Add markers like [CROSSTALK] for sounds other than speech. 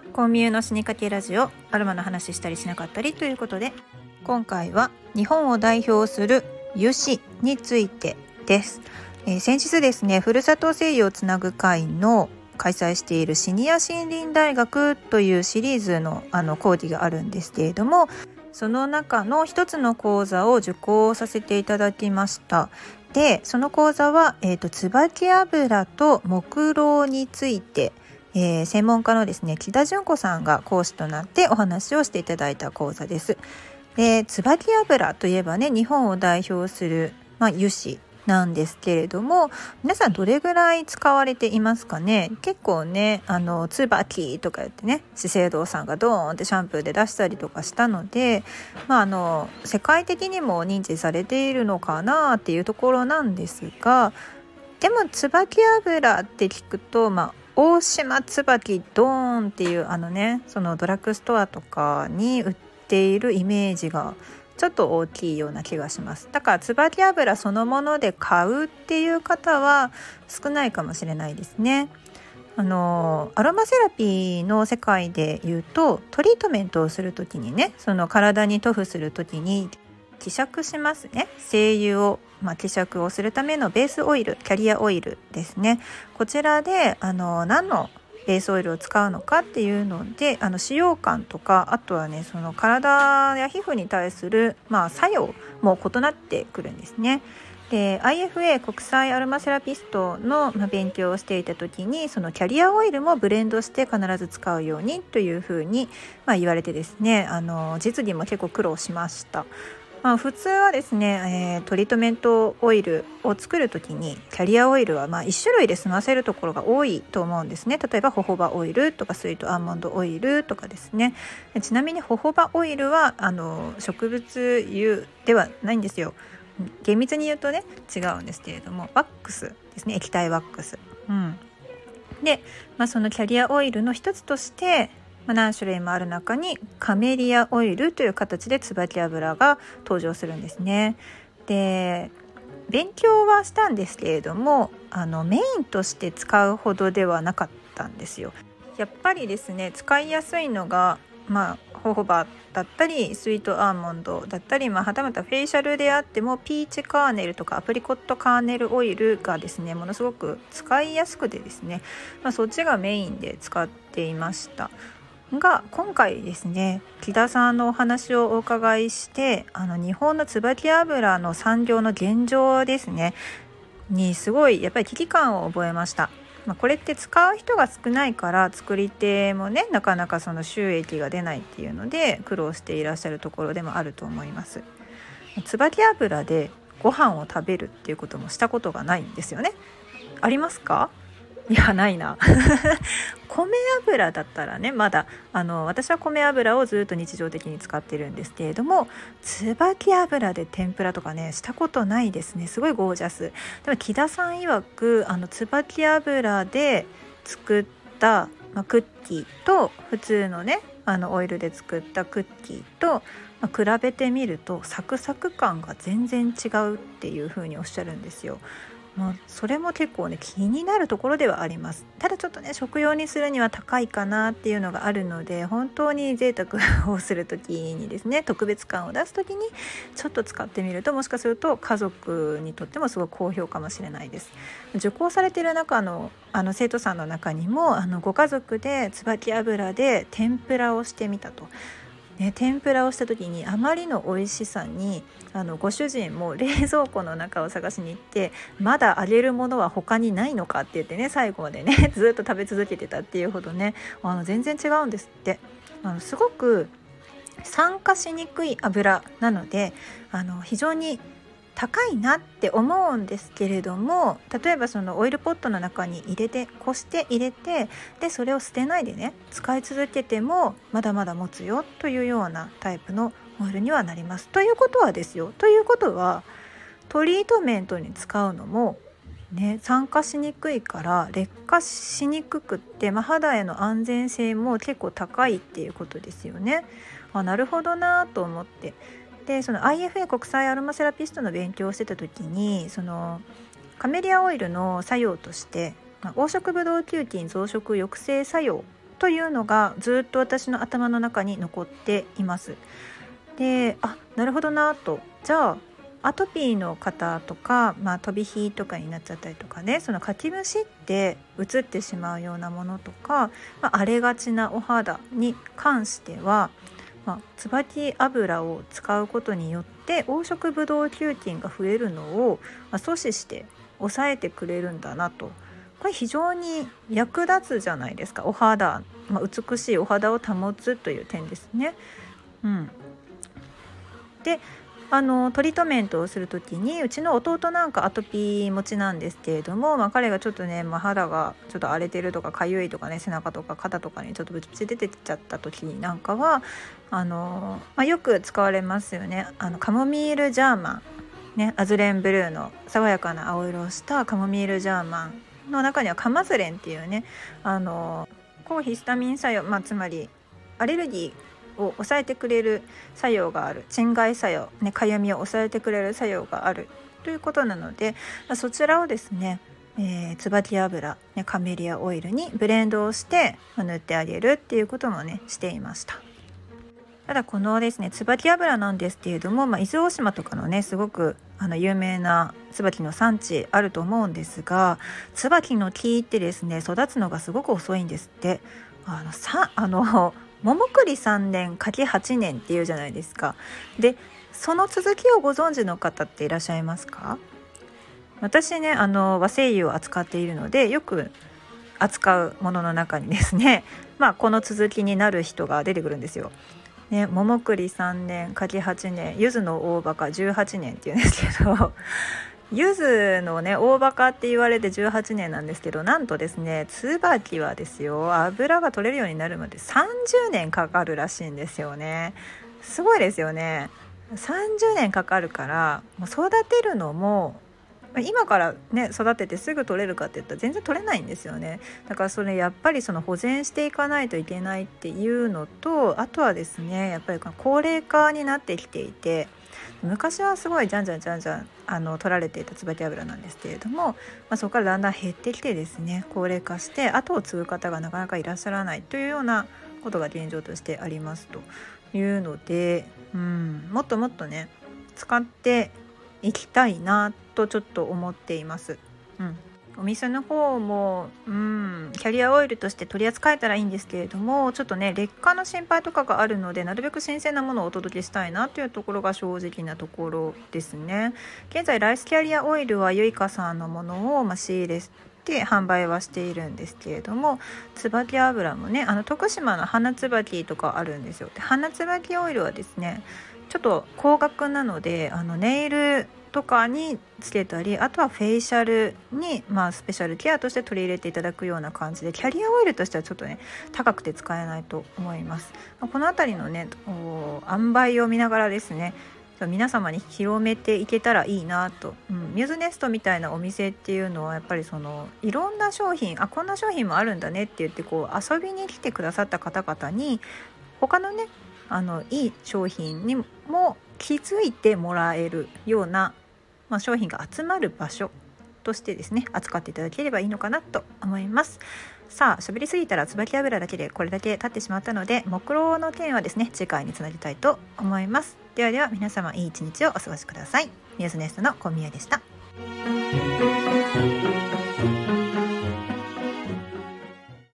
はコンミューの死にかけラジオアロマの話したりしなかったりということで今回は日本を代表する油脂についてです、えー、先日ですねふるさと西洋つなぐ会の開催しているシニア森林大学というシリーズのあの講義があるんですけれどもその中の一つの講座を受講させていただきました。でその講座は、えーと、椿油と木蝋についてえー、専門家のですね木田純子さんが講師となってお話をしていただいた講座です。で椿油といえばね日本を代表する、まあ、油脂なんですけれども皆さんどれぐらい使われていますかね？結構ねあの椿とか言ってね資生堂さんがドーンってシャンプーで出したりとかしたので、まあ、あの世界的にも認知されているのかなっていうところなんですがでも椿油って聞くと、まあ、大島椿ドーンっていうあのねそのドラッグストアとかに売っているイメージがちょっと大きいような気がします。だから椿油そのもので買うっていう方は少ないかもしれないですね。あのアロマセラピーの世界で言うとトリートメントをする時にねその体に塗布する時に希釈しますね精油を、まあ、希釈をするためのベースオイルキャリアオイルですねこちらであの何のベースオイルを使うのかっていうのであの使用感とかあとはねその体や皮膚に対する、まあ、作用も異なってくるんですね。で IFA 国際アロマセラピストの、ま勉強をしていた時にそのキャリアオイルもブレンドして必ず使うようにというふうに、まあ、言われてですねあの実技も結構苦労しました。まあ、普通はですね、えー、トリートメントオイルを作る時にキャリアオイルはまあ1種類で済ませるところが多いと思うんですね。例えばホホバオイルとかスイートアーモンドオイルとかですね。ちなみにホホバオイルはあの植物油ではないんですよ。厳密に言うとね違うんですけれどもワックスですね。液体ワックス、うん、で、まあ、そのキャリアオイルの一つとして何種類もある中にカメリアオイルという形で椿油が登場するんですね。で勉強はしたんですけれどもあのメインとして使うほどではなかったんですよ。やっぱりですね使いやすいのがまあホホバだったりスイートアーモンドだったり、まあ、はたまたフェイシャルであってもピーチカーネルとかアプリコットカーネルオイルがですねものすごく使いやすくてですね、まあ、そっちがメインで使っていました。が今回ですね木田さんのお話をお伺いしてあの日本の椿油の産業の現状ですねにすごいやっぱり危機感を覚えました。まあ、これって使う人が少ないから作り手もねなかなかその収益が出ないっていうので苦労していらっしゃるところでもあると思います。椿油でご飯を食べるっていうこともしたことがないんですよね。ありますか？いやないな。[LAUGHS] 米油だったらねまだあの私は米油をずっと日常的に使ってるんですけれども椿油で天ぷらとかねしたことないですね。すごいゴージャス。でも木田さん曰くあの椿油で作った、まあ、クッキーと普通のねあのオイルで作ったクッキーと、まあ、比べてみるとサクサク感が全然違うっていう風におっしゃるんですよ。まあ、それも結構ね気になるところではあります。ただちょっとね食用にするには高いかなっていうのがあるので本当に贅沢をする時にですね特別感を出す時にちょっと使ってみるともしかすると家族にとってもすごく好評かもしれないです。受講されてる中のあの生徒さんの中にもあのご家族で椿油で天ぷらをしてみたと。ね、天ぷらをした時にあまりの美味しさにあのご主人も冷蔵庫の中を探しに行ってまだ揚げるものは他にないのかって言ってね最後までね [LAUGHS] ずっと食べ続けてたっていうほどねあの全然違うんですって。あのすごく酸化しにくい油なのであの非常に高いなって思うんですけれども例えばそのオイルポットの中に入れてこして入れてでそれを捨てないでね使い続けてもまだまだ持つよというようなタイプのオイルにはなります。ということはですよということはトリートメントに使うのもね、酸化しにくいから劣化しにくくって、まあ、肌への安全性も結構高いっていうことですよね。あなるほどなと思ってでその IFA 国際アロマセラピストの勉強をしてた時にそのカメリアオイルの作用として、ま、黄色ブドウ球菌増殖抑制作用というのがずっと私の頭の中に残っています。であなるほどなとじゃあアトピーの方とか、まあ、飛び火とかになっちゃったりとかねそのかきむしって移ってしまうようなものとか、まあ、荒れがちなお肌に関しては、まあ、椿油を使うことによって黄色ブドウ球菌が増えるのを、まあ、阻止して抑えてくれるんだなと。これ非常に役立つじゃないですか。お肌、まあ、美しいお肌を保つという点ですね。うん、であのトリートメントをする時にうちの弟なんかアトピー持ちなんですけれども、まあ、彼がちょっとね、まあ、肌がちょっと荒れてるとかかゆいとかね背中とか肩とかにちょっとブチブチ出てっちゃった時なんかはあの、まあ、よく使われますよね。あのカモミールジャーマン、ね、アズレンブルーの爽やかな青色をしたカモミールジャーマンの中にはカマズレンっていうねあの抗ヒスタミン作用、まあ、つまりアレルギーを抑えてくれる作用がある。鎮害作用、ね、かゆみを抑えてくれる作用がある。ということなのでそちらをですねえー、椿油、ね、カメリアオイルにブレンドをして塗ってあげるっていうこともねしていました。ただこのですね椿油なんですけれども、まあ、伊豆大島とかのねすごくあの有名な椿の産地あると思うんですが椿の木ってですね育つのがすごく遅いんですって。あのさあの桃栗3年柿8年っていうじゃないですかでその続きをご存知の方っていらっしゃいますか？私ねあの和製油を扱っているのでよく扱うものの中にですね [LAUGHS] まあこの続きになる人が出てくるんですよ。ね、桃栗3年柿8年柚子の大バカ18年っていうんですけどゆずのね大バカって言われて18年なんですけどなんとですね椿はですよ油が取れるようになるまで30年かかるらしいんですよね。すごいですよね。30年かかるからもう育てるのも今からね育ててすぐ取れるかって言ったら全然取れないんですよね。だからそれやっぱりその保全していかないといけないっていうのとあとはですねやっぱり高齢化になってきていて昔はすごいじゃんじゃんじゃんじゃんあの取られていた椿油なんですけれども、まあ、そこからだんだん減ってきてですね高齢化して後を継ぐ方がなかなかいらっしゃらないというようなことが現状としてありますというので、うん、もっともっとね使っていきたいなとちょっと思っています。うん。お店の方も、うん、キャリアオイルとして取り扱えたらいいんですけれどもちょっとね劣化の心配とかがあるのでなるべく新鮮なものをお届けしたいなというところが正直なところですね。現在ライスキャリアオイルはゆいかさんのものを、まあ、仕入れて販売はしているんですけれども椿油もねあの徳島の花椿とかあるんですよ。で花椿オイルはですねちょっと高額なのであのネイルとかにつけたりあとはフェイシャルに、まあ、スペシャルケアとして取り入れていただくような感じでキャリアオイルとしてはちょっとね高くて使えないと思います。この辺りのね塩梅を見ながらですね皆様に広めていけたらいいなと、うん、ミューズネストみたいなお店っていうのはやっぱりそのいろんな商品あこんな商品もあるんだねって言ってこう遊びに来てくださった方々に他のねあのいい商品にも気づいてもらえるようなまあ、商品が集まる場所としてですね扱っていただければいいのかなと思います。さあ喋りすぎたら椿油だけでこれだけ経ってしまったので目論の件はですね次回につなげたいと思います。ではでは皆様いい一日をお過ごしください。ニュースネストの小宮でした。